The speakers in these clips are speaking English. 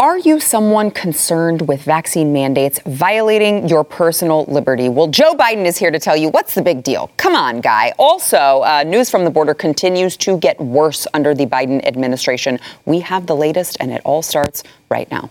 Are you someone concerned with vaccine mandates violating your personal liberty? Well, Joe Biden is here to tell you what's the big deal. Come on, guy. Also, uh, news from the border continues to get worse under the Biden administration. We have the latest, and it all starts right now.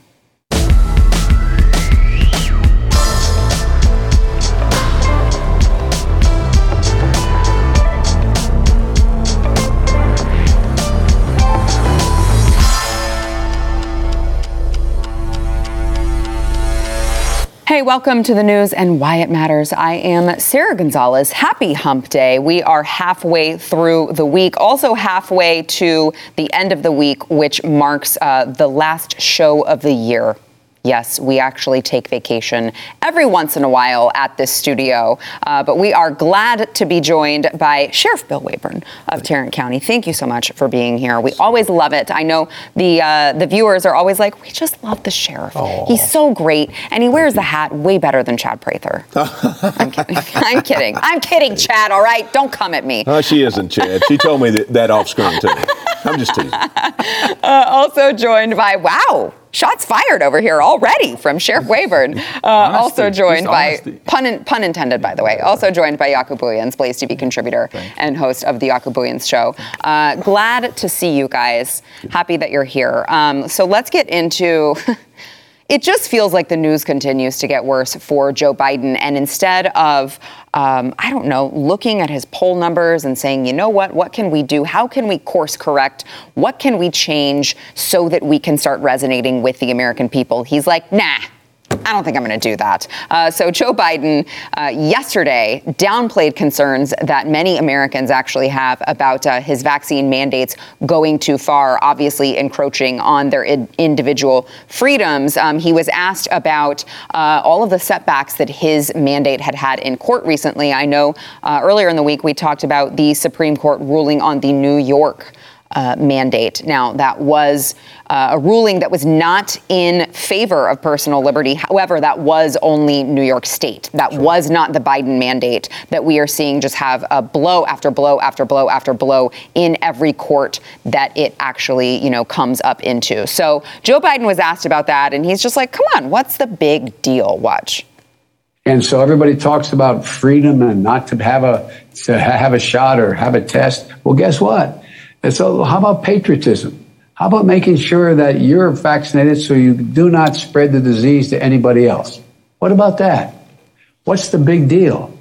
Hey, welcome to the news and why it matters. I am Sarah Gonzalez. Happy hump day. We are halfway through the week, also halfway to the end of the week, which marks uh, the last show of the year Yes, we actually take vacation every once in a while at this studio, uh, but we are glad to be joined by Sheriff Bill Waybourn of Tarrant County. Thank you so much for being here. We always love it. I know the uh, the viewers are always like, we just love the sheriff. Aww. He's so great, and he wears the hat way better than Chad Prather. I'm kidding. I'm kidding. I'm kidding, Chad. All right, don't come at me. Uh, she isn't, Chad. She told me that, that off screen too. I'm just teasing. Uh, also joined by wow shots fired over here already from Sheriff Waybourn. Uh, also joined by, pun, in, pun, intended, by the way, also joined by Jaco Booyens, Blaze TV contributor and host of the Jaco Booyens Show. Uh, glad to see you guys. Happy that you're here. Um, so let's get into. it just feels like the news continues to get worse for Joe Biden. And instead of, um, I don't know, looking at his poll numbers and saying, you know what, what can we do? How can we course correct? What can we change so that we can start resonating with the American people? He's like, nah. I don't think I'm going to do that. Uh, so, Joe Biden uh, yesterday downplayed concerns that many Americans actually have about uh, his vaccine mandates going too far, obviously encroaching on their individual freedoms. Um, he was asked about uh, all of the setbacks that his mandate had had in court recently. I know uh, earlier in the week we talked about the Supreme Court ruling on the New York uh, mandate. Now, that was uh, a ruling that was not in favor of personal liberty. However, that was only New York State. That sure. was not the Biden mandate that we are seeing just have a blow after blow after blow after blow in every court that it actually, you know, comes up into. So Joe Biden was asked about that, and he's just like, come on, what's the big deal? Watch. And so everybody talks about freedom and not to have a to have a shot or have a test. Well, guess what? And so, how about patriotism? How about making sure that you're vaccinated so you do not spread the disease to anybody else? What about that? What's the big deal?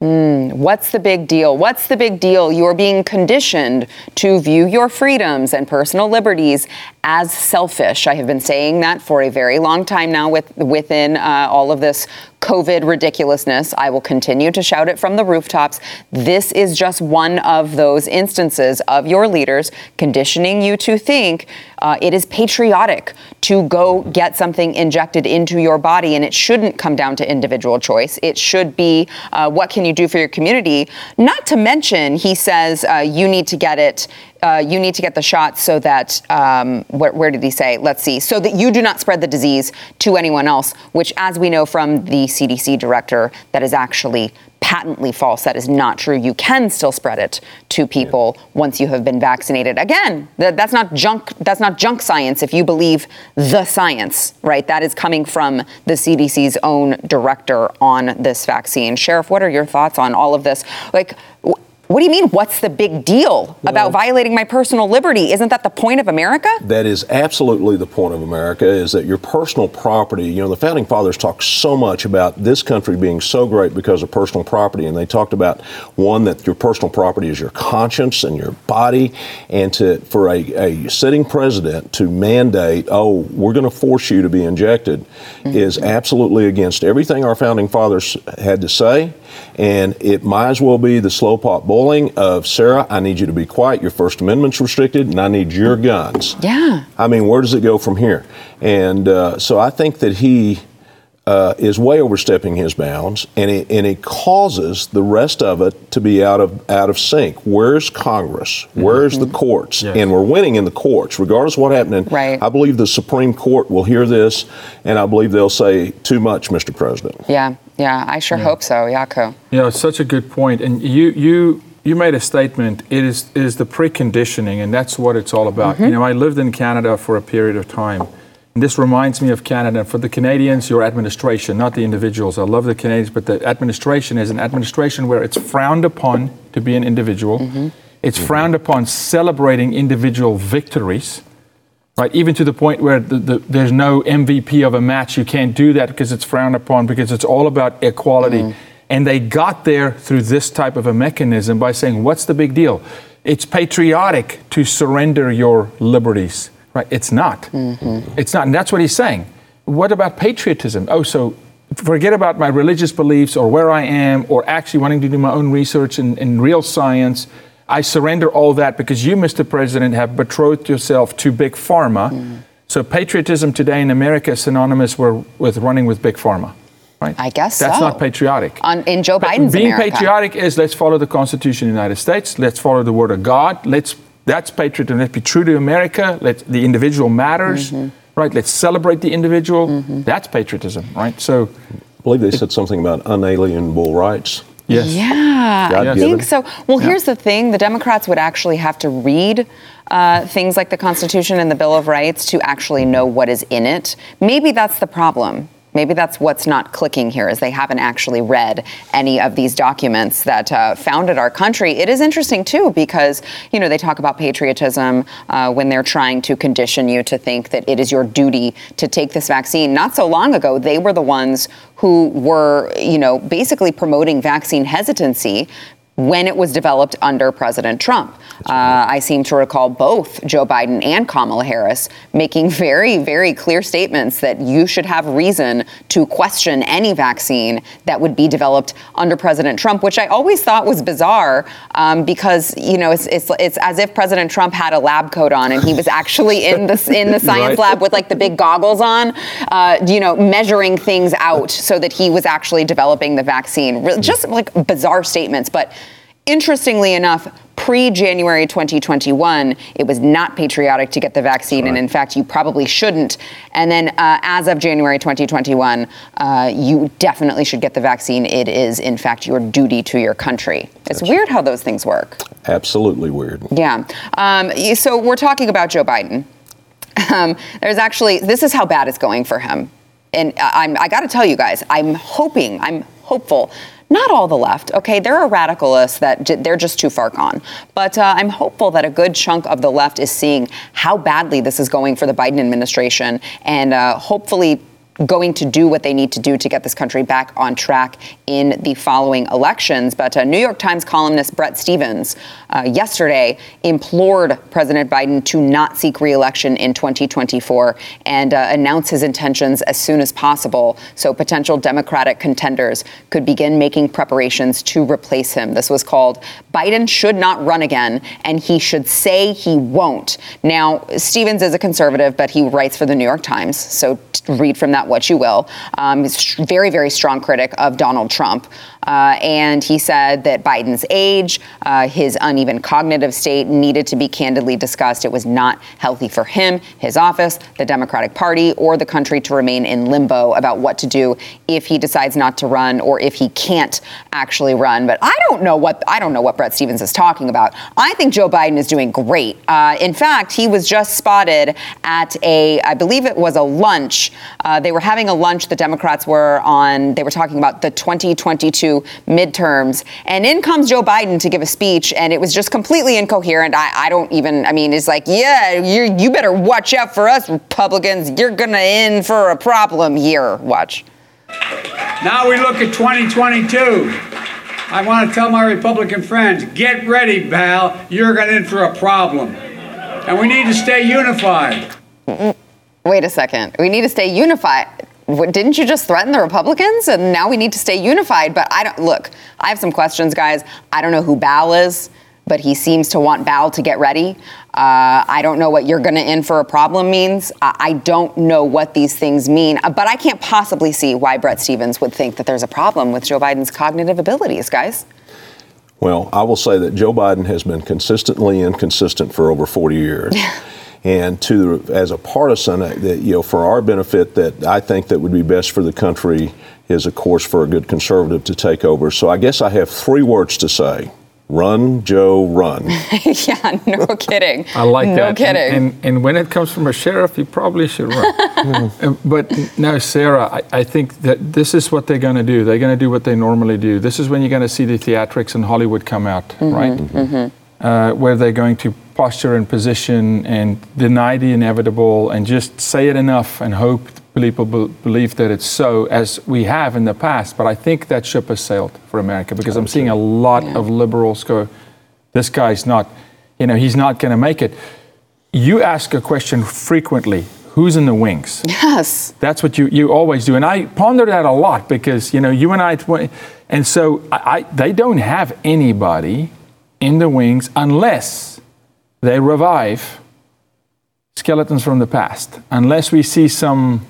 Mm, what's the big deal? What's the big deal? You're being conditioned to view your freedoms and personal liberties as selfish. I have been saying that for a very long time now with, within uh, all of this COVID ridiculousness. I will continue to shout it from the rooftops. This is just one of those instances of your leaders conditioning you to think uh, it is patriotic to go get something injected into your body, and it shouldn't come down to individual choice. It should be uh, what can you do for your community? Not to mention, he says uh, you need to get it uh, you need to get the shot so that, um, where, where, did he say? Let's see, so that you do not spread the disease to anyone else, which, as we know from the CDC director, that is actually patently false. That is not true. You can still spread it to people yeah. once you have been vaccinated. Again, that, that's not junk. That's not junk science. If you believe the science, right? That is coming from the CDC's own director on this vaccine. Sheriff, what are your thoughts on all of this? Like. What do you mean, what's the big deal well, about violating my personal liberty? Isn't that the point of America? That is absolutely the point of America, is that your personal property, you know, the founding fathers talked so much about this country being so great because of personal property. And they talked about, one, that your personal property is your conscience and your body. And to for a, a sitting president to mandate, oh, we're going to force you to be injected, mm-hmm. is absolutely against everything our founding fathers had to say. And it might as well be the slow pot bullying of Sarah. I need you to be quiet. Your First Amendment's restricted, and I need your guns. Yeah. I mean, where does it go from here? And uh, so I think that he uh, is way overstepping his bounds, and it, and it causes the rest of it to be out of out of sync. Where's Congress? Where's mm-hmm. the courts? Yes. And we're winning in the courts, regardless of what happening. Right. I believe the Supreme Court will hear this, and I believe they'll say too much, Mr. President. Yeah, yeah, I sure yeah. hope so, Jaco. Yeah, it's such a good point, and you you you made a statement. It is it is the preconditioning, and that's what it's all about. Mm-hmm. You know, I lived in Canada for a period of time And this reminds me of Canada. For the Canadians, your administration, not the individuals. I love the Canadians, but the administration is an administration where it's frowned upon to be an individual. Mm-hmm. It's frowned upon celebrating individual victories, right? Even to the point where the, the, there's no MVP of a match. You can't do that because it's frowned upon because it's all about equality. Mm. And they got there through this type of a mechanism by saying, what's the big deal? It's patriotic to surrender your liberties Right? It's not. Mm-hmm. It's not. And that's what he's saying. What about patriotism? Oh, so forget about my religious beliefs or where I am or actually wanting to do my own research in, in real science. I surrender all that because you, Mr. President, have betrothed yourself to Big Pharma. Mm. So patriotism today in America is synonymous with running with Big Pharma. Right? I guess that's so. not patriotic. On, in Joe Biden's being America. patriotic is let's follow the Constitution of the United States. Let's follow the Word of God. Let's that's patriotism. Let's be true to America. Let the individual matters, mm-hmm. right? Let's celebrate the individual. Mm-hmm. That's patriotism, right? So, I believe they said something about unalienable rights. Yes. Yeah, God I think so. Well, yeah. here's the thing: the Democrats would actually have to read uh, things like the Constitution and the Bill of Rights to actually know what is in it. Maybe that's the problem. Maybe that's what's not clicking here, is they haven't actually read any of these documents that uh, founded our country. It is interesting too because you know they talk about patriotism uh, when they're trying to condition you to think that it is your duty to take this vaccine. Not so long ago, they were the ones who were you know basically promoting vaccine hesitancy when it was developed under President Trump. Uh, I seem to recall both Joe Biden and Kamala Harris making very, very clear statements that you should have reason to question any vaccine that would be developed under President Trump, which I always thought was bizarre um, because you know it's, it's it's as if President Trump had a lab coat on and he was actually in the in the science right. lab with like the big goggles on, uh, you know, measuring things out so that he was actually developing the vaccine. Just like bizarre statements, but Interestingly enough, pre January 2021, it was not patriotic to get the vaccine, right. and in fact, you probably shouldn't. And then uh, as of January 2021, uh, you definitely should get the vaccine. It is, in fact, your duty to your country. It's That's weird how those things work. Absolutely weird. Yeah. Um, so we're talking about Joe Biden. Um, there's actually, this is how bad it's going for him. And I'm, I got to tell you guys, I'm hoping, I'm hopeful not all the left, okay? There are radicalists that j- they're just too far gone. But uh, I'm hopeful that a good chunk of the left is seeing how badly this is going for the Biden administration and uh, hopefully going to do what they need to do to get this country back on track in the following elections. But uh, New York Times columnist Bret Stephens uh, yesterday implored President Biden to not seek reelection in 2024 and uh, announce his intentions as soon as possible so potential Democratic contenders could begin making preparations to replace him. This was called Biden Should Not Run Again, and he should say he won't. Now, Stevens is a conservative, but he writes for the New York Times, so read from that what you will. Um, he's very, very strong critic of Donald Trump. Uh, and he said that Biden's age, uh, his uneven cognitive state needed to be candidly discussed. It was not healthy for him, his office, the Democratic Party, or the country to remain in limbo about what to do if he decides not to run or if he can't actually run. But I don't know what I don't know what Bret Stephens is talking about. I think Joe Biden is doing great. Uh, in fact, he was just spotted at a, I believe it was a lunch. Uh, they were having a lunch. The Democrats were on. They were talking about the 2022 midterms. And in comes Joe Biden to give a speech, and it was just completely incoherent. I, I don't even, I mean, it's like, yeah, you you better watch out for us, Republicans. You're going to in for a problem here. Watch. Now we look at 2022. I want to tell my Republican friends get ready, pal. You're going to in for a problem. And we need to stay unified. Wait a second. We need to stay unified didn't you just threaten the Republicans? And now we need to stay unified. But I don't look. I have some questions, guys. I don't know who Bal is, but he seems to want Bal to get ready. Uh, I don't know what you're going to in for a problem means. I, I don't know what these things mean, uh, but I can't possibly see why Bret Stephens would think that there's a problem with Joe Biden's cognitive abilities, guys. Well, I will say that Joe Biden has been consistently inconsistent for over 40 years. and to as a partisan, uh, that you know, for our benefit, that I think that would be best for the country is, of course, for a good conservative to take over. So I guess I have three words to say: Run, Joe, run. yeah, no kidding. I like no that. No kidding. And, and, and, when it comes from a sheriff, you probably should run. but no, Sarah, I, I, think that this is what they're going to do. They're going to do what they normally do. This is when you're going to see the theatrics in Hollywood come out, mm-hmm, right? Mm-hmm. Uh, where they're going to posture and position and deny the inevitable and just say it enough and hope people believe that it's so, as we have in the past. But I think that ship has sailed for America because I'm seeing a lot yeah. of liberals go, this guy's not, you know, he's not going to make it. You ask a question frequently who's in the wings? Yes. That's what you, you always do. And I ponder that a lot because, you know, you and I, and so I, I, they don't have anybody in the wings unless they revive skeletons from the past, unless we see some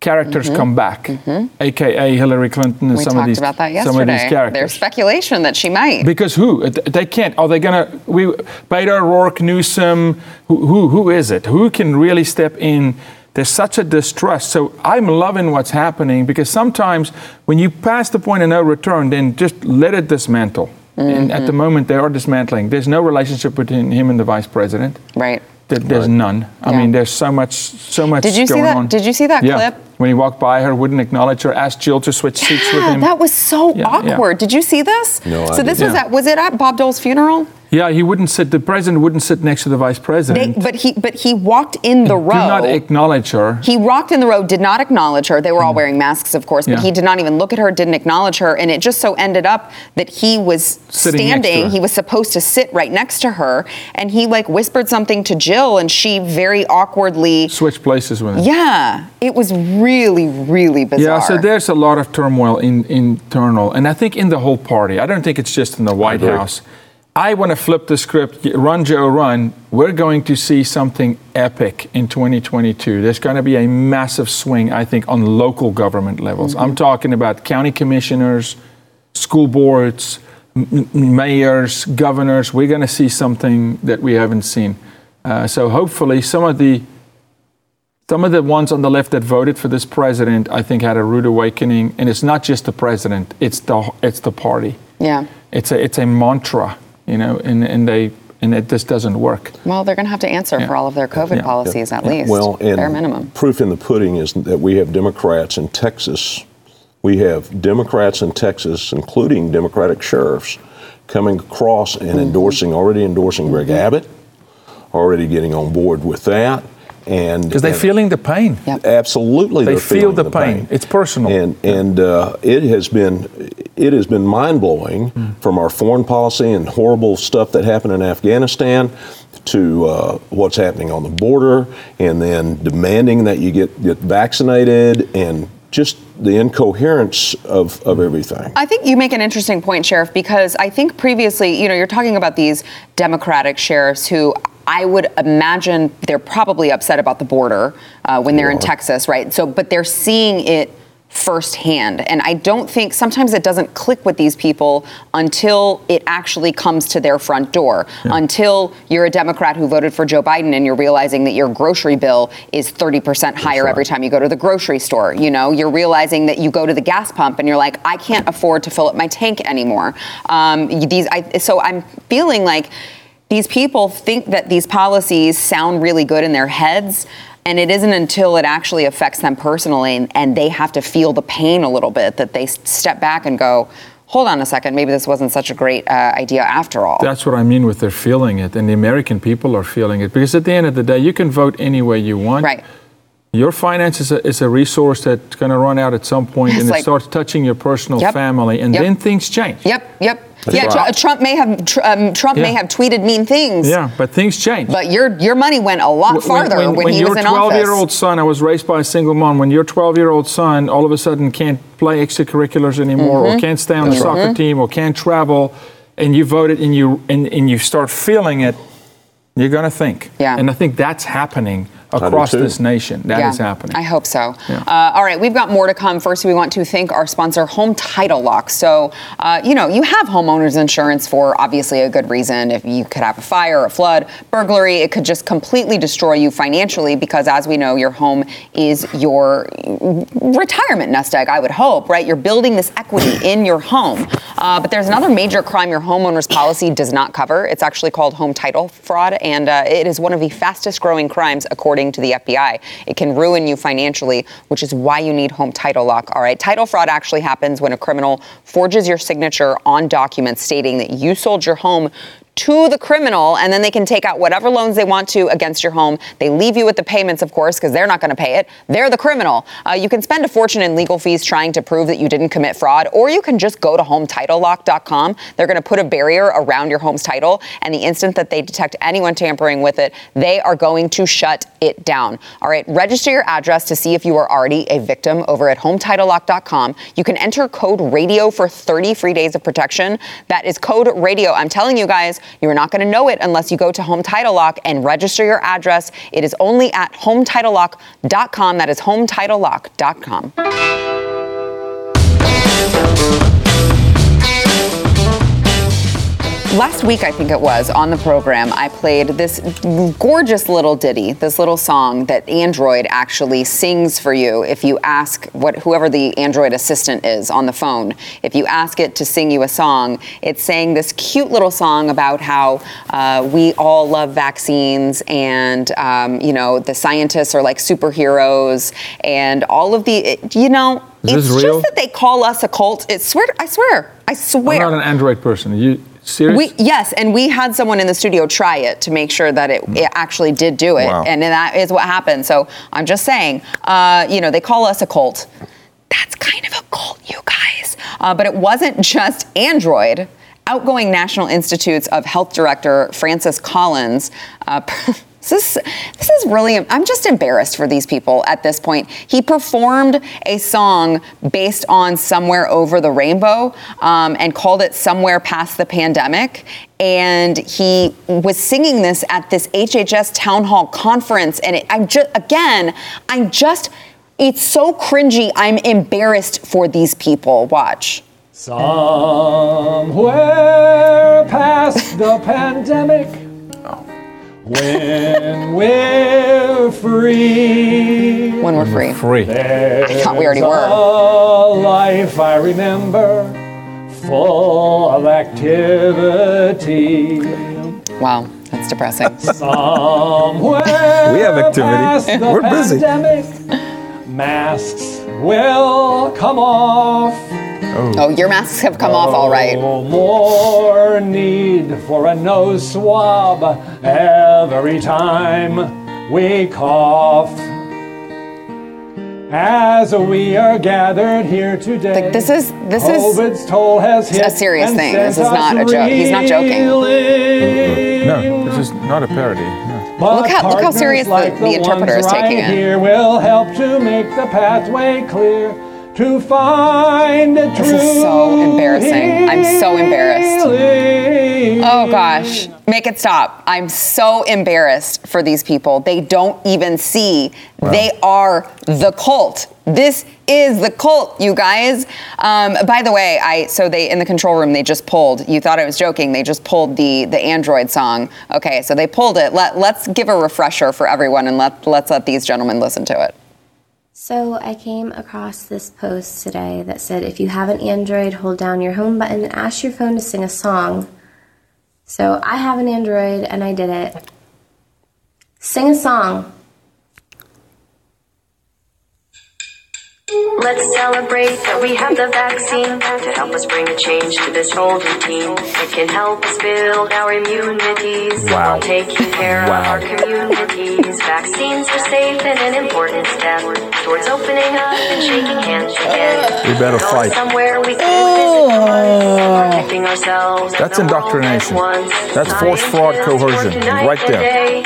characters mm-hmm. come back, mm-hmm. aka Hillary Clinton and we some of these about that yesterday. some of these characters. There's speculation that she might. Because who? They can't. Are they gonna? We Beto O'Rourke, Newsom. Who, who? Who is it? Who can really step in? There's such a distrust. So I'm loving what's happening because sometimes when you pass the point of no return, then just let it dismantle. Mm-hmm. And at the mm-hmm. moment, they are dismantling. There's no relationship between him and the vice president. Right. There's none. I mean, there's so much, so much Did you see that? On. Did you see that yeah. clip? When he walked by her, wouldn't acknowledge her, asked Jill to switch yeah, seats with him. That was so yeah, awkward. Did you see this? No, So I this didn't. was at was it at Bob Dole's funeral? Yeah, he wouldn't sit. The president wouldn't sit next to the vice president. They, but he, but he walked in the row. Did not acknowledge her. He walked in the row, did not acknowledge her. They were all mm. wearing masks, of course, but yeah. he did not even look at her, didn't acknowledge her, and it just so ended up that he was Sitting standing. He was supposed to sit right next to her, and he like whispered something to Jill, and she very awkwardly switched places with him. Yeah, it was really, really bizarre. Yeah, so there's a lot of turmoil in internal, and I think in the whole party. I don't think it's just in the White House. I want to flip the script, run Joe run. We're going to see something epic in 2022. There's going to be a massive swing, I think, on local government levels. Mm-hmm. I'm talking about county commissioners, school boards, m- mayors, governors. We're going to see something that we haven't seen. Uh, so hopefully, some of the some of the ones on the left that voted for this president, I think, had a rude awakening. And it's not just the president; it's the it's the party. Yeah, it's a it's a mantra you know, and, and they and it just doesn't work. Well, they're going to have to answer yeah. for all of their COVID yeah. policies at least. Well, and bare minimum. Proof in the pudding is that we have Democrats in Texas. We have Democrats in Texas, including Democratic sheriffs, coming across and mm-hmm. endorsing, already endorsing Greg mm-hmm. Abbott, already getting on board with that and because they're and feeling the pain. Yep. Absolutely, they feel the, the pain. pain. It's personal, and and uh, it has been it has been mind blowing mm. from our foreign policy and horrible stuff that happened in Afghanistan to uh, what's happening on the border, and then demanding that you get get vaccinated and just the incoherence of, of everything. I think you make an interesting point, Sheriff, because I think previously, you know, you're talking about these Democratic sheriffs who I would imagine they're probably upset about the border uh, when they're in Texas, right? So, but they're seeing it firsthand. And I don't think sometimes it doesn't click with these people until it actually comes to their front door. Yeah. Until you're a Democrat who voted for Joe Biden and you're realizing that your grocery bill is 30% higher right. every time you go to the grocery store. You know, you're realizing that you go to the gas pump and you're like, I can't afford to fill up my tank anymore. Um, these, I, so I'm feeling like these people think that these policies sound really good in their heads. And it isn't until it actually affects them personally and, and they have to feel the pain a little bit that they step back and go, hold on a second, maybe this wasn't such a great uh, idea after all. That's what I mean with they're feeling it, and the American people are feeling it. Because at the end of the day, you can vote any way you want. Right. Your finance is a, is a resource that's going to run out at some point, it's and like, it starts touching your personal yep, family, and yep, then things change. Yep, yep. Yeah, right. Trump may have um, Trump yeah. may have tweeted mean things. Yeah, but things change. But your your money went a lot farther when, when, when, when he was in office. When your 12 year old son, I was raised by a single mom. When your 12 year old son all of a sudden can't play extracurriculars anymore, mm-hmm. or can't stay on That's the right. soccer team, or can't travel, and you voted and you and, and you start feeling it, you're going to think. Yeah. And I think that's happening across this nation. That yeah, is happening. I hope so. Yeah. Uh, all right, we've got more to come. First, we want to thank our sponsor, Home Title Lock. So, uh, you know, you have homeowners insurance for obviously a good reason. If you could have a fire, a flood, burglary, it could just completely destroy you financially because, as we know, your home is your retirement nest egg, I would hope, right? You're building this equity in your home. Uh, but there's another major crime your homeowner's policy does not cover. It's actually called home title fraud, and uh, it is one of the fastest growing crimes according to the FBI. It can ruin you financially, which is why you need home title lock. All right, title fraud actually happens when a criminal forges your signature on documents stating that you sold your home to the criminal, and then they can take out whatever loans they want to against your home. They leave you with the payments, of course, because they're not going to pay it. They're the criminal. Uh, you can spend a fortune in legal fees trying to prove that you didn't commit fraud, or you can just go to HometitleLock.com. They're going to put a barrier around your home's title, and the instant that they detect anyone tampering with it, they are going to shut it down. All right, register your address to see if you are already a victim over at HometitleLock.com. You can enter code RADIO for 30 free days of protection. That is code RADIO. I'm telling you guys, you are not going to know it unless you go to Home Title Lock and register your address. It is only at HometitleLock.com. That is HometitleLock.com. Last week, I think it was, on the program, I played this gorgeous little ditty, this little song that Android actually sings for you if you ask what whoever the Android assistant is on the phone. If you ask it to sing you a song, it's saying this cute little song about how uh, we all love vaccines and um, you know the scientists are like superheroes and all of the you know. Is it's just that they call us a cult. It's swear. I swear. I swear. I'm not an Android person. You Serious? We, yes, and we had someone in the studio try it to make sure that it, it actually did do it, wow. and that is what happened. So I'm just saying, uh, you know, they call us a cult. That's kind of a cult, you guys. Uh, but it wasn't just Android. Outgoing National Institutes of Health Director Francis Collins. Uh, This is, this is really, I'm just embarrassed for these people at this point. He performed a song based on Somewhere Over the Rainbow um, and called it Somewhere Past the Pandemic. And he was singing this at this HHS town hall conference. And it, I'm just, again, I'm just, it's so cringy. I'm embarrassed for these people. Watch. Somewhere past the pandemic when we're free. When we're free. Free. I thought we already were. A life I remember, full of activity. Wow, that's depressing. Somewhere we have activity. We're busy. Pandemic, masks will come off Oh. oh, your masks have come no off all right. No more need for a nose swab every time we cough. As we are gathered here today, like this is this COVID's is toll has hit a serious thing. This is not a joke. He's not joking. No, this is not a parody. No. Look how look how serious like the, the, interpreter is taking right it. Here will help to make the pathway clear to find a This is so embarrassing. I'm so embarrassed. Oh gosh, make it stop. I'm so embarrassed for these people. They don't even see. Wow. They are the cult. This is the cult, you guys. Um, by the way, I so they in the control room they just pulled. You thought I was joking. They just pulled the the Android song. Okay, so they pulled it. Let let's give a refresher for everyone and let let's let these gentlemen listen to it. So I came across this post today that said if you have an Android, hold down your home button and ask your phone to sing a song. So I have an Android and I did it. Sing a song. Let's celebrate that we have the vaccine to help us bring a change to this old routine. It can help us build our immunities wow. while taking care wow. of our communities. Vaccines are safe and an important step towards opening up and shaking hands again. We better fight. Somewhere we can oh. visit protecting ourselves. That's indoctrination. That's force fraud coercion right there.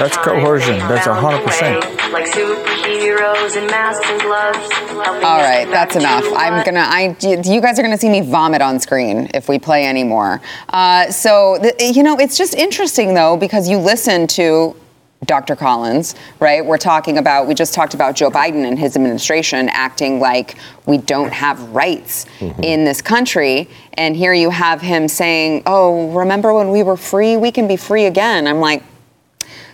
That's coercion. That's 100%. Like superheroes in masks and gloves. All right, that's enough. I'm gonna. I. You guys are gonna see me vomit on screen if we play anymore. Uh, so you know, it's just interesting though because you listen to Dr. Collins, right? We're talking about, we just talked about Joe Biden and his administration acting like we don't have rights mm-hmm. in this country. And here you have him saying, oh, remember when we were free? We can be free again. I'm like,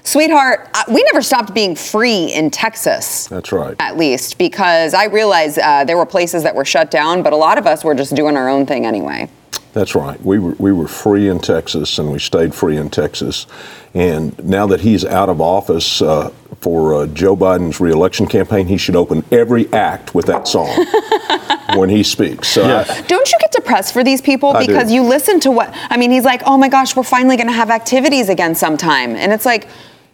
sweetheart, we never stopped being free in Texas. That's right. At least, because I realize uh, there were places that were shut down, but a lot of us were just doing our own thing anyway. That's right. We were, we were free in Texas and we stayed free in Texas. And now that he's out of office uh, for uh, Joe Biden's reelection campaign, he should open every act with that song when he speaks. So yes. I, Don't you get depressed for these people because you listen to what I mean? He's like, "Oh my gosh, we're finally going to have activities again sometime," and it's like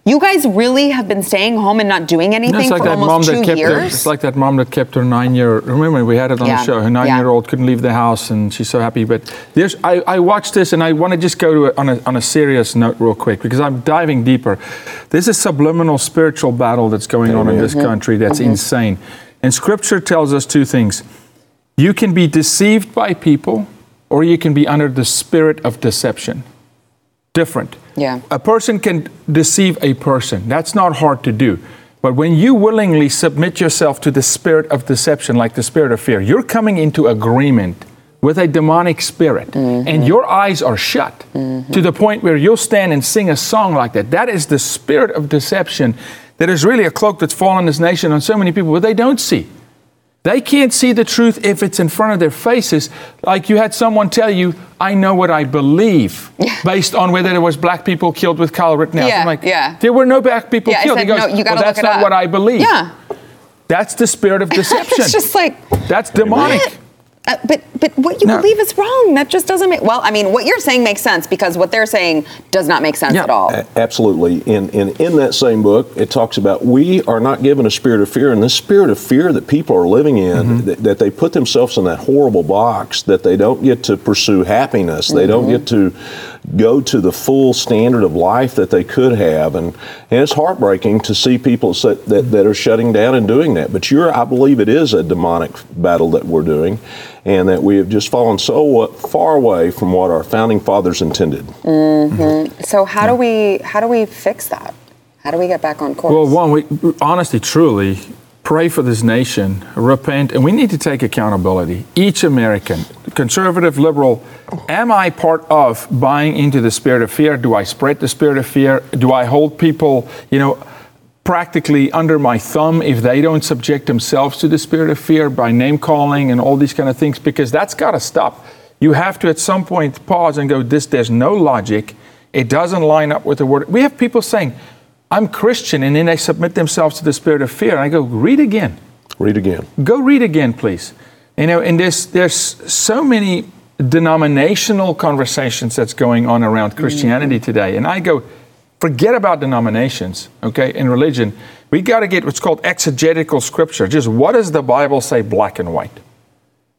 you guys really have been staying home and not doing anything like for almost two years. Her, it's like that mom that kept her nine-year. Remember, we had it on yeah. the show. Her nine-year-old yeah. couldn't leave the house, and she's so happy. But there's, I, I watched this, and I want to just go to a, on, a, on a serious note real quick because I'm diving deeper. There's a subliminal spiritual battle that's going Amen. on in this mm-hmm. country that's mm-hmm. insane, and Scripture tells us two things: you can be deceived by people, or you can be under the spirit of deception. Different. Yeah. A person can deceive a person. That's not hard to do. But when you willingly submit yourself to the spirit of deception, like the spirit of fear, you're coming into agreement with a demonic spirit, mm-hmm. and your eyes are shut mm-hmm. to the point where you'll stand and sing a song like that. That is the spirit of deception that is really a cloak that's fallen this nation on so many people, but they don't see. They can't see the truth if it's in front of their faces. Like you had someone tell you, I know what I believe, based on whether there was black people killed with Kyle Rittenhouse. Yeah, I'm like, yeah. there were no black people yeah, killed. Said, he goes, no, you well, that's not up. what I believe. Yeah. That's the spirit of deception. it's just like that's demonic. What? Uh, but but what you no. believe is wrong. That just doesn't make. Well, I mean, what you're saying makes sense because what they're saying does not make sense yeah. at all. A- absolutely. In, in in that same book, it talks about we are not given a spirit of fear, and this spirit of fear that people are living in, mm-hmm. that, that, they put themselves in that horrible box, that they don't get to pursue happiness, mm-hmm. they don't get to go to the full standard of life that they could have. And, and it's heartbreaking to see people that, that, that are shutting down and doing that. But you're, I believe it is a demonic battle that we're doing and that we have just fallen so far away from what our founding fathers intended. Mm-hmm. So how yeah. do we how do we fix that? How do we get back on course? Well, one, we honestly, truly pray for this nation, repent, and we need to take accountability. Each American, conservative, liberal, am I part of buying into the spirit of fear? Do I spread the spirit of fear? Do I hold people, you know? practically under my thumb if they don't subject themselves to the spirit of fear by name calling and all these kind of things because that's got to stop you have to at some point pause and go this there's no logic it doesn't line up with the word we have people saying i'm christian and then they submit themselves to the spirit of fear and i go read again read again go read again please you know and there's there's so many denominational conversations that's going on around mm. christianity today and i go Forget about denominations, okay, in religion. We got to get what's called exegetical scripture. Just what does the Bible say black and white?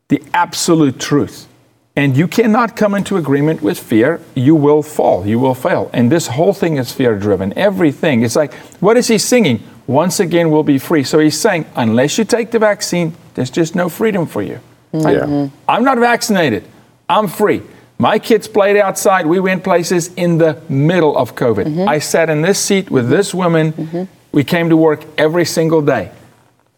The absolute truth. And you cannot come into agreement with fear. You will fall. You will fail. And this whole thing is fear driven. Everything. It's like, what is he singing? Once again, we'll be free. So he's saying, unless you take the vaccine, there's just no freedom for you. Yeah. I'm not vaccinated. I'm free. My kids played outside. We went places in the middle of COVID. Mm-hmm. I sat in this seat with this woman. Mm-hmm. We came to work every single day.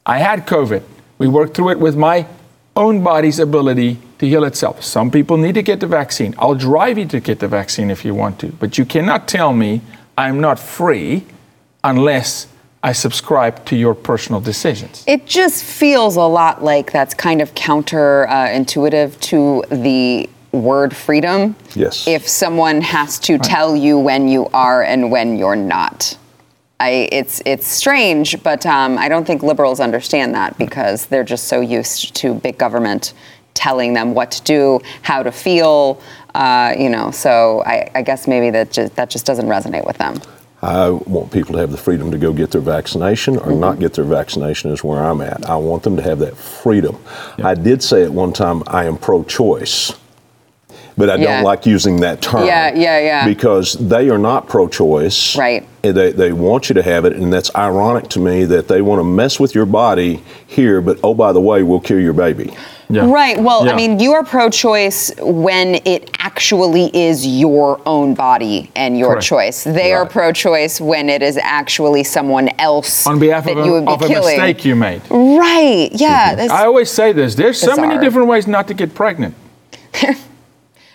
I had COVID. We worked through it with my own body's ability to heal itself. Some people need to get the vaccine. I'll drive you to get the vaccine if you want to. But you cannot tell me I'm not free unless I subscribe to your personal decisions. It just feels a lot like that's kind of counterintuitive uh, to the word freedom yes. if someone has to tell you when you are and when you're not. I, it's it's strange, but um, I don't think liberals understand that because they're just so used to big government telling them what to do, how to feel, uh, you know. So I, I guess maybe that just, that just doesn't resonate with them. I want people to have the freedom to go get their vaccination or mm-hmm. not get their vaccination is where I'm at. I want them to have that freedom. Yep. I did say at one time I am pro-choice but I Yeah. don't like using that term. Yeah, yeah, yeah. Because they are not pro-choice. Right. They, they want you to have it, and that's ironic to me that they want to mess with your body here, but oh, by the way, we'll kill your baby. Yeah. Right. Well, I mean, you are pro-choice when it actually is your own body and your Correct. choice. They are pro-choice when it is actually someone else On behalf that of, you a, would be of a killing. mistake you made. Right. Yeah. that's- I always say this there's so many different ways not to get pregnant.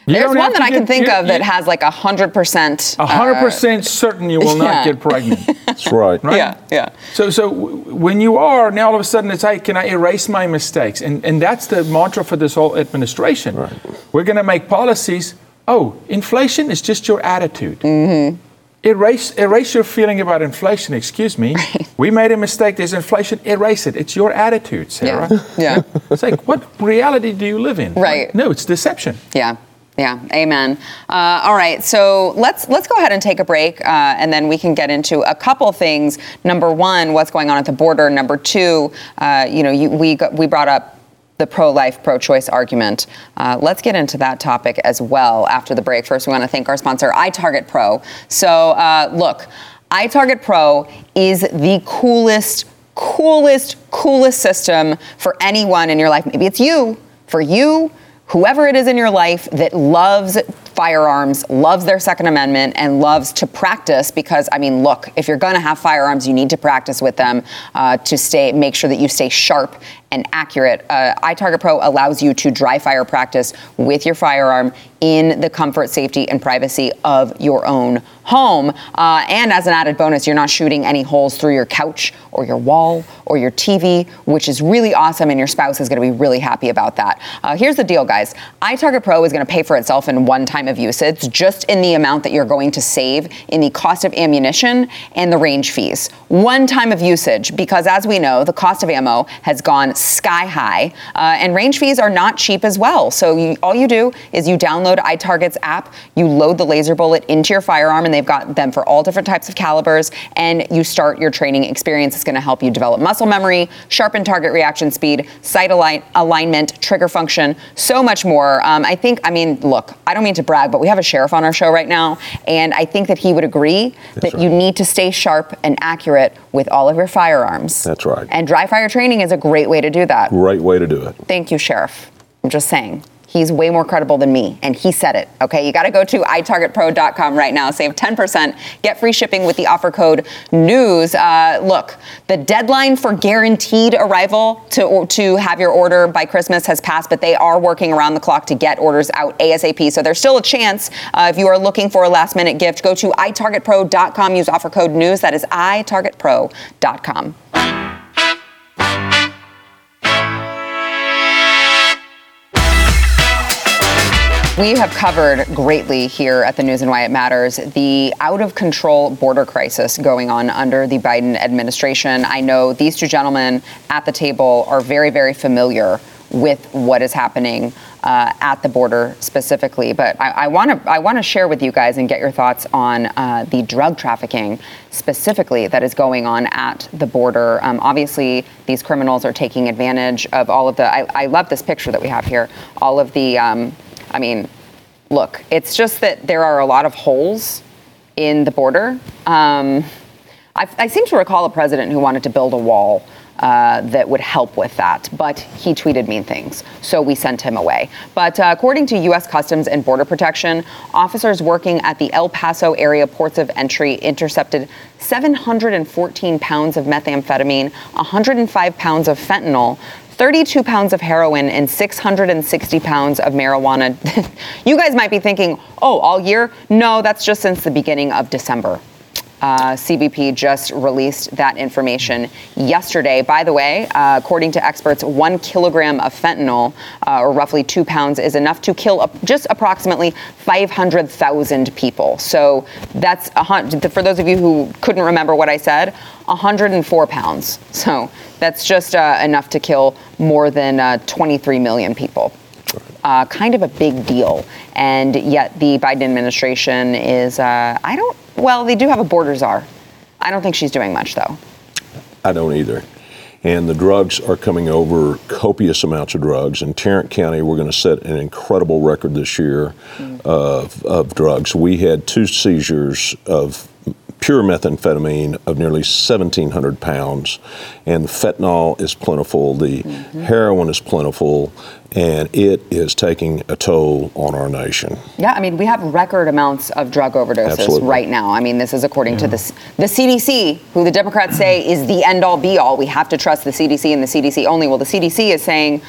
You There's one that I can think you- of that you- has like a hundred percent. A hundred percent certain you will yeah. not get pregnant. That's right. Right? Yeah. Yeah. So, so w- when you are now, all of a sudden it's, hey, can I erase my mistakes? And and that's the mantra for this whole administration. Right. We're going to make policies. Oh, inflation is just your attitude. Mm-hmm. Erase erase your feeling about inflation. Excuse me. We made a mistake. There's inflation. Erase it. It's your attitude, Sarah. Yeah. Yeah. It's like, what reality do you live in? Right. No, it's deception. Yeah. Yeah, amen. Uh, all right, so let's let's go ahead and take a break, uh, and then we can get into a couple things. Number one, what's going on at the border. Number two, uh, you know, you, we got, we brought up the pro-life, pro-choice argument. Uh, let's get into that topic as well after the break. First, we want to thank our sponsor, iTarget Pro. So, uh, look, iTarget Pro is the coolest, coolest, coolest system for anyone in your life. Maybe it's you, for you whoever it is in your life that loves firearms, loves their Second Amendment, and loves to practice because, I mean, look, if you're going to have firearms, you need to practice with them uh, to stay, make sure that you stay sharp and accurate. Uh, iTarget Pro allows you to dry fire practice with your firearm in the comfort, safety, and privacy of your own home. Uh, and as an added bonus, you're not shooting any holes through your couch or your wall or your TV, which is really awesome, and your spouse is going to be really happy about that. Uh, here's the deal, guys iTarget Pro is going to pay for itself in one time of usage, just in the amount that you're going to save in the cost of ammunition and the range fees. One time of usage, because as we know, the cost of ammo has gone sky high, uh, and range fees are not cheap as well. So you, all you do is you download iTarget's app, you load the laser bullet into your firearm, and they've got them for all different types of calibers, and you start your training experience. It's going to help you develop muscle memory, sharpen target reaction speed, sight align- alignment, trigger function, so much more. Um, I think, I mean, look, I don't mean to brag, but we have a sheriff on our show right now, and I think that he would agree that you need to stay sharp and accurate with all of your firearms. That's right. And dry fire training is a great way to do that. Great way to do it. Thank you, Sheriff. I'm just saying. He's way more credible than me, and he said it. Okay, you got to go to itargetpro.com right now. Save 10%. Get free shipping with the offer code NEWS. Uh, look, the deadline for guaranteed arrival to to have your order by Christmas has passed, but they are working around the clock to get orders out ASAP. So there's still a chance. Uh, if you are looking for a last minute gift, go to itargetpro.com. Use offer code NEWS. That is itargetpro.com. We have covered greatly here at the News and Why It Matters the out of control border crisis going on under the Biden administration. I know these two gentlemen at the table are very, very familiar with what is happening uh, at the border specifically. But I want to I want to share with you guys and get your thoughts on uh, the drug trafficking specifically that is going on at the border. Um, obviously, these criminals are taking advantage of all of the. I, I love this picture that we have here. All of the. Um, I mean, look, it's just that there are a lot of holes in the border. Um, I, I seem to recall a president who wanted to build a wall uh, that would help with that, but he tweeted mean things, so we sent him away. But uh, according to U.S. Customs and Border Protection, officers working at the El Paso area ports of entry intercepted 714 pounds of methamphetamine, 105 pounds of fentanyl, 32 pounds of heroin and 660 pounds of marijuana. you guys might be thinking, oh, all year? No, that's just since the beginning of December. Uh, CBP just released that information yesterday. By the way, uh, according to experts, one kilogram of fentanyl, uh, or roughly two pounds, is enough to kill just approximately 500,000 people. So that's, a, hun- for those of you who couldn't remember what I said, 104 pounds. So that's just uh, enough to kill more than uh, 23 million people. Uh, kind of a big deal. And yet the Biden administration is, uh, I don't, well, they do have a border czar. I don't think she's doing much, though. I don't either. and the drugs are coming over copious amounts of drugs. In Tarrant County, we're going to set an incredible record this year mm. of, of drugs. We had two seizures of pure methamphetamine of nearly 1,700 pounds, and fentanyl is plentiful, the mm-hmm. heroin is plentiful, and it is taking a toll on our nation. Yeah, I mean, we have record amounts of drug overdoses Absolutely. right now. I mean, this is according yeah. to the, the CDC, who the Democrats say is the end all be all. We have to trust the CDC and the CDC only. Well, the CDC is saying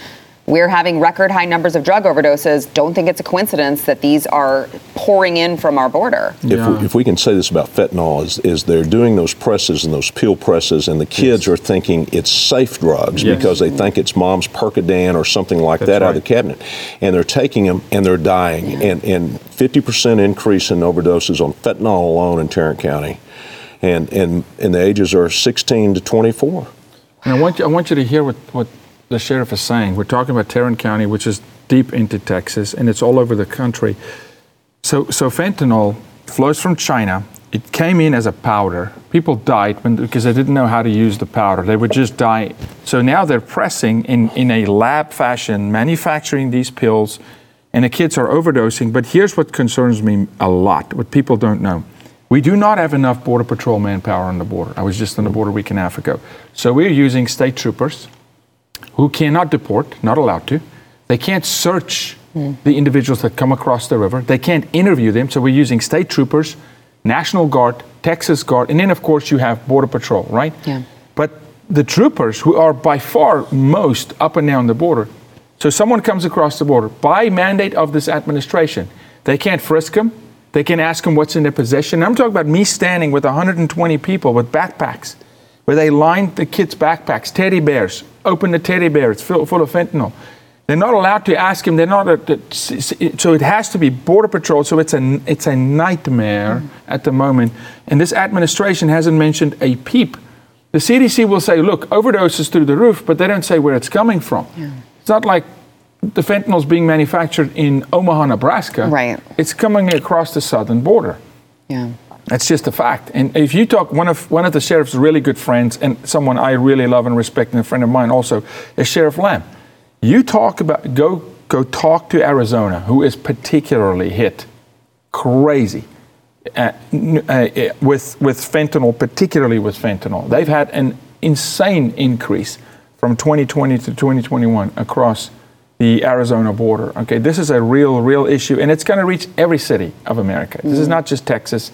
we're having record high numbers of drug overdoses. Don't think it's a coincidence that these are pouring in from our border. Yeah. If, we, if, we, can say this about fentanyl, is, is they're doing those presses and those pill presses, and the kids yes. are thinking it's safe drugs yes. because they think it's mom's Percodan or something like That's that right. out of the cabinet. And they're taking them and they're dying. Yeah. And, and 50% increase in overdoses on fentanyl alone in Tarrant County. And, and, and the ages are 16 to 24. And I want you, I want you to hear what, what the sheriff is saying. We're talking about Tarrant County, which is deep into Texas, and it's all over the country. So, so fentanyl flows from China. It came in as a powder. People died when, because they didn't know how to use the powder. They would just die. So now they're pressing in, in a lab fashion, manufacturing these pills, and the kids are overdosing. But here's what concerns me a lot, what people don't know. We do not have enough Border Patrol manpower on the border. I was just on the border a week and a half ago. So we're using state troopers who cannot deport, not allowed to. They can't search mm. the individuals that come across the river. They can't interview them. So we're using state troopers, National Guard, Texas Guard, and then of course you have Border Patrol, right? Yeah. But the troopers, who are by far most up and down the border, so someone comes across the border by mandate of this administration, they can't frisk them. They can ask them what's in their possession. I'm talking about me standing with 120 people with backpacks where they lined the kids' backpacks, teddy bears, open the teddy bear, it's full, full of fentanyl. They're not allowed to ask him. They're not. A, so it has to be border patrol. So it's a it's a nightmare mm. at the moment. And this administration hasn't mentioned a peep. The CDC will say, "Look, overdoses through the roof," but they don't say where it's coming from. Yeah. It's not like the fentanyl's being manufactured in Omaha, Nebraska. Right. It's coming across the southern border. Yeah. That's just a fact. And if you talk, one of one of the sheriff's really good friends, and someone I really love and respect, and a friend of mine also, is Sheriff Lamb. You talk about go go talk to Arizona, who is particularly hit, crazy, uh, uh, with with fentanyl, particularly with fentanyl. They've had an insane increase from 2020 to 2021 across the Arizona border. Okay, this is a real, real issue, and it's going to reach every city of America. This is mm-hmm. not just Texas.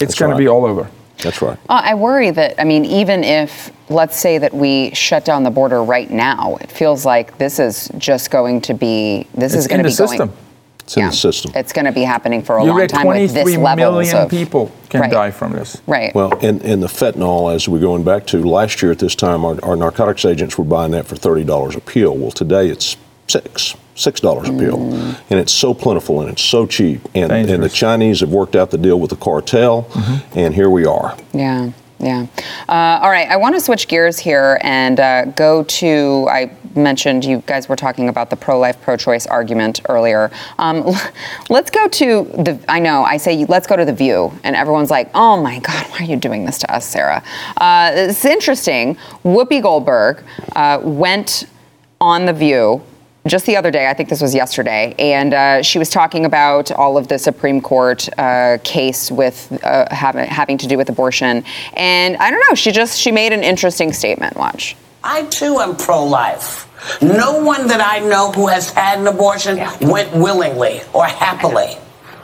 It's going right. to be all over. That's right. Uh, I worry that, I mean, even if, let's say that we shut down the border right now, it feels like this is just going to be, this it's is going to be the system. going. It's in yeah, the system. It's going to be happening for a you long time with this level of people can right. die from this. Right. Well, and, and the fentanyl, as we're going back to last year at this time, our, our narcotics agents were buying that for thirty dollars a pill. Well, today it's six six dollars a pill, mm. and it's so plentiful and it's so cheap. And, and the Chinese have worked out the deal with the cartel, mm-hmm. and here we are. Yeah. Yeah. Uh, all right. I want to switch gears here and uh, go to. I mentioned you guys were talking about the pro-life, pro-choice argument earlier. Um, let's go to the. I know. I say let's go to the View, and everyone's like, "Oh my God, why are you doing this to us, Sarah?" Uh, it's interesting. Whoopi Goldberg uh, went on the View just the other day, I think this was yesterday, and uh, she was talking about all of the Supreme Court uh, case with uh, having, having to do with abortion. And I don't know, she just she made an interesting statement. Watch. I too am pro-life. No one that I know who has had an abortion yeah. went willingly or happily.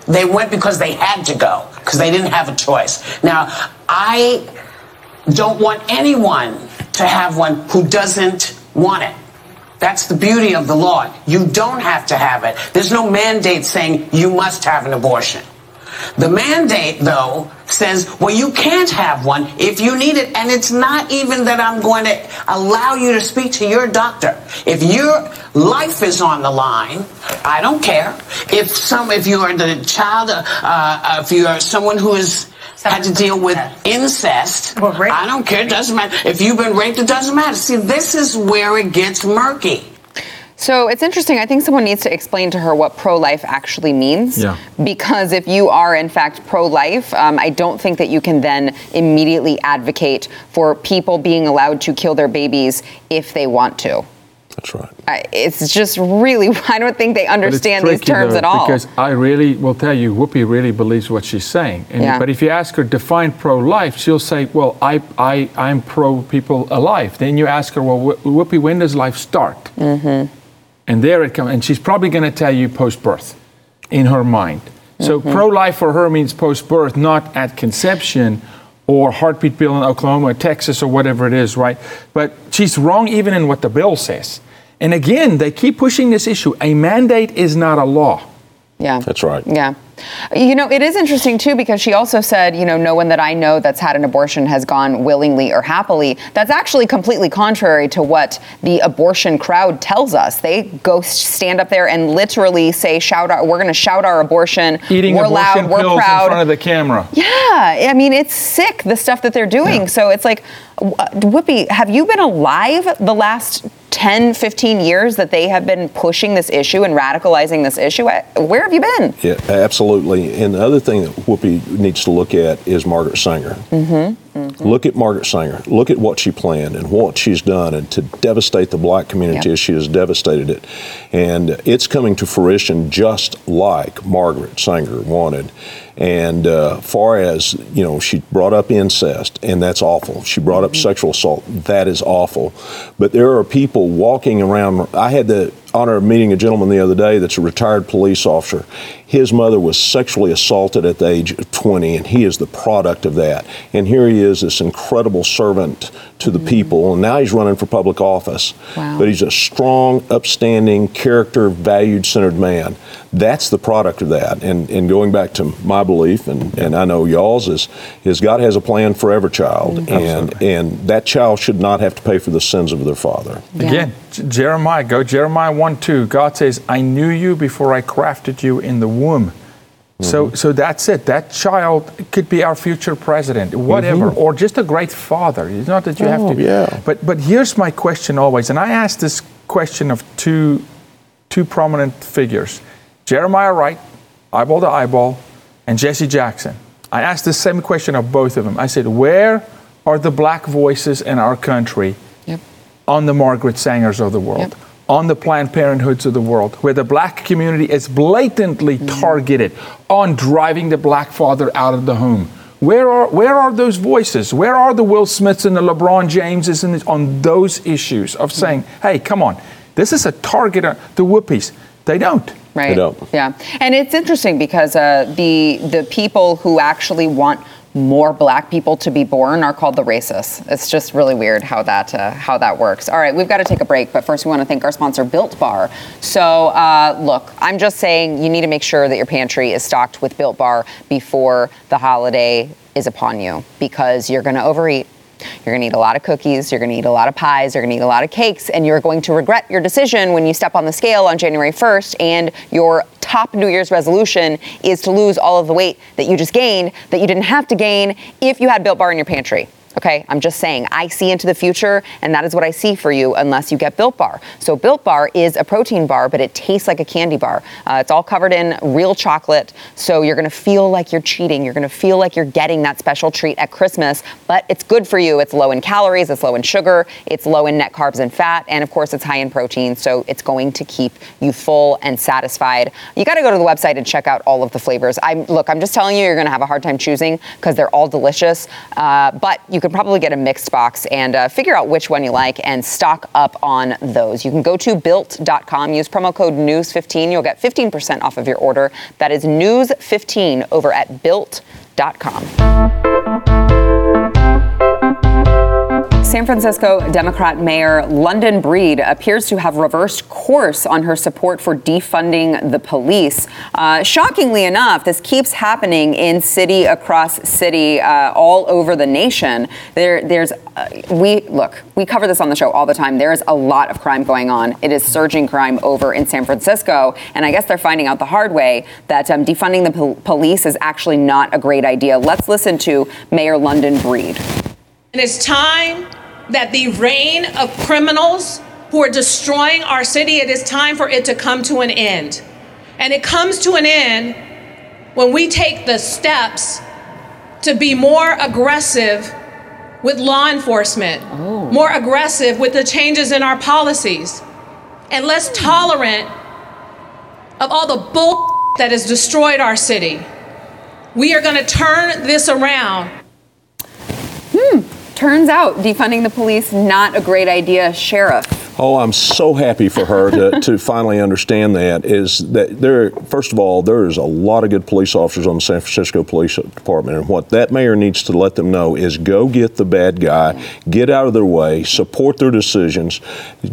They went because they had to go because they didn't have a choice. Now, I don't want anyone to have one who doesn't want it. That's the beauty of the law. You don't have to have it. There's no mandate saying you must have an abortion. The mandate, though, says, well, you can't have one if you need it. And it's not even that I'm going to allow you to speak to your doctor. If your life is on the line, I don't care. If some, if you are the child, uh, uh, if you are someone who is had to deal with incest. Well, I don't care. It doesn't matter. If you've been raped, it doesn't matter. See, this is where it gets murky. So it's interesting. I think someone needs to explain to her what pro life actually means. Yeah. Because if you are, in fact, pro life, um, I don't think that you can then immediately advocate for people being allowed to kill their babies if they want to. That's right. I, it's just really, I don't think they understand these terms though, at all. Because I really will tell you, Whoopi really believes what she's saying. And, Yeah. But if you ask her define pro-life, she'll say, "Well, I, I, I'm pro people alive." Then you ask her, "Well, Whoopi, when does life start?" Mm-hmm. And there it comes, and she's probably going to tell you post-birth, in her mind. So Mm-hmm. pro-life for her means post-birth, not at conception. Or heartbeat bill in Oklahoma, or Texas, or whatever it is, right? But she's wrong even in what the bill says. And again, they keep pushing this issue. A mandate is not a law. yeah. That's right. Yeah. You know, it is interesting too because she also said, you know, no one that I know that's had an abortion has gone willingly or happily. That's actually completely contrary to what the abortion crowd tells us. They go stand up there and literally say, shout out, we're going to shout our abortion. Eating we're abortion loud, we're pills proud. in front of the camera. Yeah, I mean, it's sick, the stuff that they're doing. So it's like, uh, Whoopi, have you been alive the last 10, 15 years that they have been pushing this issue and radicalizing this issue? Where have you been? Yeah, absolutely. And the other thing that Whoopi needs to look at is Margaret Sanger. Mm-hmm. Look at Margaret Sanger. Look at what she planned and what she's done, and to devastate the black community Yep. as she has devastated it. And it's coming to fruition just like Margaret Sanger wanted. And uh, far as you know, she brought up incest, and that's awful. She brought up sexual assault, that is awful. But there are people walking around. I had the honor of meeting a gentleman the other day that's a retired police officer. His mother was sexually assaulted at the age of 20, and he is the product of that. And here he is, this incredible servant to the mm. people, and now he's running for public office. Wow. But he's a strong, upstanding, character, valued centered man. That's the product of that. And, and going back to my belief, and, and I know y'all's, is, is God has a plan for every child, mm. and, and that child should not have to pay for the sins of their father. Yeah. Again, J- Jeremiah, go Jeremiah 1 2. God says, I knew you before I crafted you in the womb. So, Mm-hmm. so that's it. That child could be our future president, whatever, or just a great father. It's not that you have Mm-hmm. Oh, to. yeah. But, but here's my question always, and I ask this question of two, two prominent figures Jeremiah Wright, eyeball to eyeball, and Jesse Jackson. I asked the same question of both of them. I said, Where are the black voices in our country. On the Margaret Sangers of the world, Yep. on the Planned Parenthoods of the world, where the black community is blatantly Mm-hmm. targeted on driving the black father out of the home. Where are, where are those voices? Where are the Will Smiths and the LeBron Jameses and the- on those issues of saying, hey, come on, this is a target on the whoopies? They don't. Right. They don't. Yeah, and it's interesting because uh, the the people who actually want more black people to be born are called the racists. It's just really weird how that uh, how that works. All right, we've got to take a break, but first we want to thank our sponsor, Built Bar. So uh, look, I'm just saying you need to make sure that your pantry is stocked with Built Bar before the holiday is upon you because you're going to overeat. You're going to eat a lot of cookies, you're going to eat a lot of pies, you're going to eat a lot of cakes, and you're going to regret your decision when you step on the scale on January 1st and your top New Year's resolution is to lose all of the weight that you just gained that you didn't have to gain if you had Built Bar in your pantry. Okay, I'm just saying, I see into the future, and that is what I see for you unless you get Built Bar. So, Built Bar is a protein bar, but it tastes like a candy bar. Uh, it's all covered in real chocolate, so you're gonna feel like you're cheating. You're gonna feel like you're getting that special treat at Christmas, but it's good for you. It's low in calories, it's low in sugar, it's low in net carbs and fat, and of course, it's high in protein, so it's going to keep you full and satisfied. You gotta go to the website and check out all of the flavors. I'm, look, I'm just telling you, you're gonna have a hard time choosing because they're all delicious, uh, but you could probably get a mixed box and uh, figure out which one you like and stock up on those. You can go to built.com, use promo code NEWS15. You'll get 15% off of your order. That is NEWS15 over at built.com. San Francisco Democrat Mayor London Breed appears to have reversed course on her support for defunding the police. Uh, shockingly enough, this keeps happening in city across city, uh, all over the nation. There, there's, uh, we look, we cover this on the show all the time. There is a lot of crime going on. It is surging crime over in San Francisco, and I guess they're finding out the hard way that um, defunding the pol- police is actually not a great idea. Let's listen to Mayor London Breed. It is time that the reign of criminals who are destroying our city. It is time for it to come to an end. And it comes to an end when we take the steps to be more aggressive with law enforcement, oh. more aggressive with the changes in our policies, and less tolerant of all the bull that has destroyed our city. We are going to turn this around. Turns out defunding the police not a great idea, sheriff. Oh, I'm so happy for her to, to finally understand that. Is that there? First of all, there's a lot of good police officers on the San Francisco Police Department, and what that mayor needs to let them know is go get the bad guy, get out of their way, support their decisions,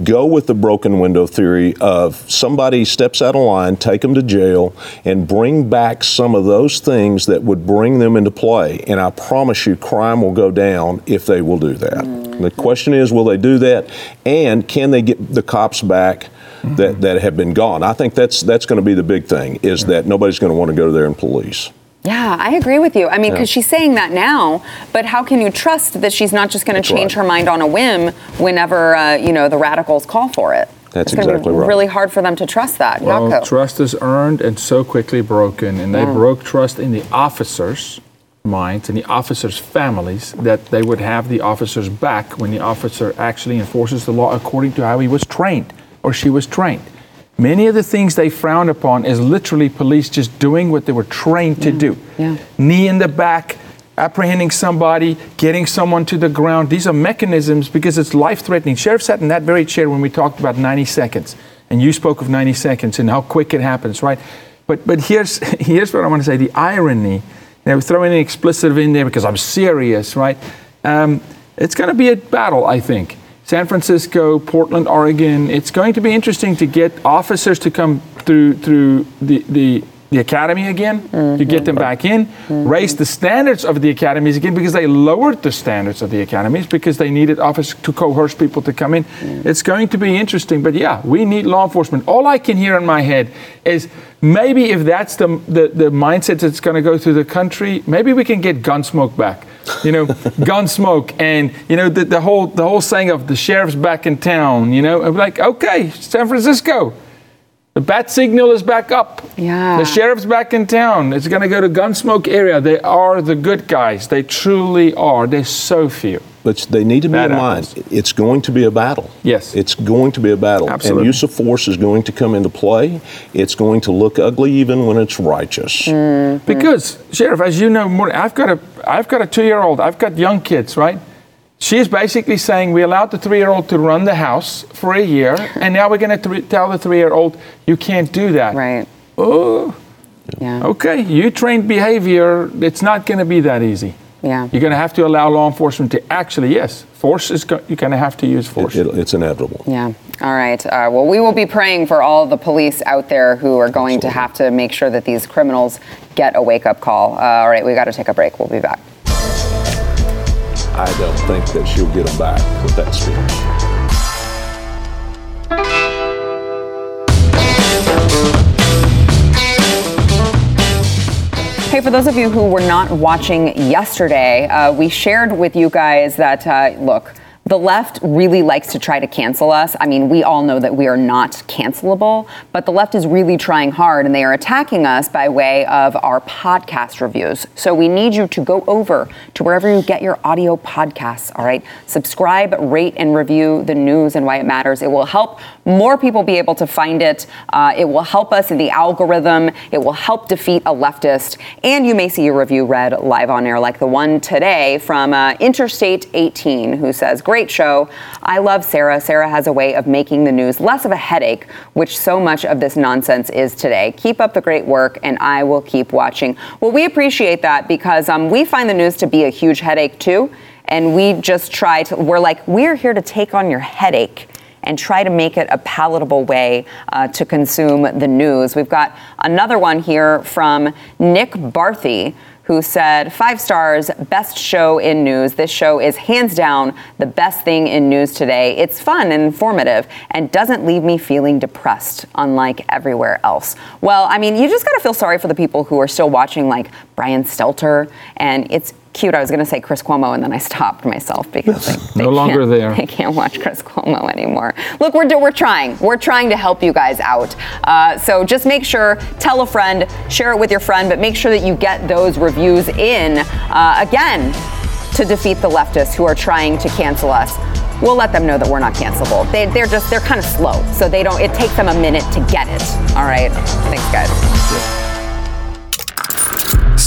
go with the broken window theory of somebody steps out of line, take them to jail, and bring back some of those things that would bring them into play. And I promise you, crime will go down if they will do that. Mm-hmm. The question is, will they do that, and can they get the cops back mm-hmm. that, that have been gone? I think that's that's going to be the big thing is that nobody's going to want to go there and police. Yeah, I agree with you. I mean, because yeah. she's saying that now, but how can you trust that she's not just going to change right. her mind on a whim whenever uh, you know the radicals call for it? That's it's exactly be right. Really hard for them to trust that. Well, trust is earned and so quickly broken, and they yeah. broke trust in the officers minds and the officers' families that they would have the officers back when the officer actually enforces the law according to how he was trained or she was trained. Many of the things they frown upon is literally police just doing what they were trained yeah. to do. Yeah. Knee in the back, apprehending somebody, getting someone to the ground. These are mechanisms because it's life threatening. Sheriff sat in that very chair when we talked about 90 seconds, and you spoke of 90 seconds and how quick it happens, right? But, but here's, here's what I want to say the irony know, throwing an explicit in there because I'm serious, right? Um, it's going to be a battle, I think. San Francisco, Portland, Oregon. It's going to be interesting to get officers to come through through the, the the academy again mm-hmm. to get them back in, mm-hmm. raise the standards of the academies again because they lowered the standards of the academies because they needed officers to coerce people to come in. Mm-hmm. It's going to be interesting, but yeah, we need law enforcement. All I can hear in my head is maybe if that's the, the, the mindset that's going to go through the country, maybe we can get Gunsmoke back. You know, Gunsmoke, and you know the, the whole the whole saying of the sheriff's back in town. You know, like okay, San Francisco the bat signal is back up. Yeah. The sheriff's back in town. It's going to go to Gunsmoke area. They are the good guys. They truly are. There's so few. But they need to be in mind. It's going to be a battle. Yes. It's going to be a battle. Absolutely. And use of force is going to come into play. It's going to look ugly even when it's righteous. Mm-hmm. Because, Sheriff, as you know more, I've got a I've got a two year old. I've got young kids, right? She's basically saying we allowed the three year old to run the house for a year, and now we're going to th- tell the three year old, you can't do that. Right. Oh. Yeah. Okay, you trained behavior, it's not going to be that easy. Yeah. You're going to have to allow law enforcement to actually, yes, force is, go- you're going to have to use force. It, it, it's inevitable. Yeah. All right. Uh, well, we will be praying for all the police out there who are going Absolutely. to have to make sure that these criminals get a wake up call. Uh, all right, we got to take a break. We'll be back. I don't think that she'll get them back with that speech. Hey, for those of you who were not watching yesterday, uh, we shared with you guys that, uh, look, the left really likes to try to cancel us. I mean, we all know that we are not cancelable, but the left is really trying hard and they are attacking us by way of our podcast reviews. So we need you to go over to wherever you get your audio podcasts, all right? Subscribe, rate, and review the news and why it matters. It will help more people be able to find it. Uh, it will help us in the algorithm. It will help defeat a leftist. And you may see a review read live on air, like the one today from uh, Interstate 18, who says, Great show. I love Sarah. Sarah has a way of making the news less of a headache, which so much of this nonsense is today. Keep up the great work, and I will keep watching. Well, we appreciate that because um, we find the news to be a huge headache too. And we just try to, we're like, we're here to take on your headache and try to make it a palatable way uh, to consume the news. We've got another one here from Nick Barthy who said, Five stars, best show in news. This show is hands down the best thing in news today. It's fun and informative and doesn't leave me feeling depressed, unlike everywhere else. Well, I mean, you just got to feel sorry for the people who are still watching, like Brian Stelter. And it's cute. I was going to say Chris Cuomo, and then I stopped myself because they, they no longer there. They can't watch Chris Cuomo anymore. Look, we're we're trying. We're trying to help you guys out. Uh, so just make sure, tell a friend, share it with your friend, but make sure that you get those reviews in uh, again to defeat the leftists who are trying to cancel us. We'll let them know that we're not cancelable. They, they're just they're kind of slow, so they don't. It takes them a minute to get it. All right. Thanks, guys.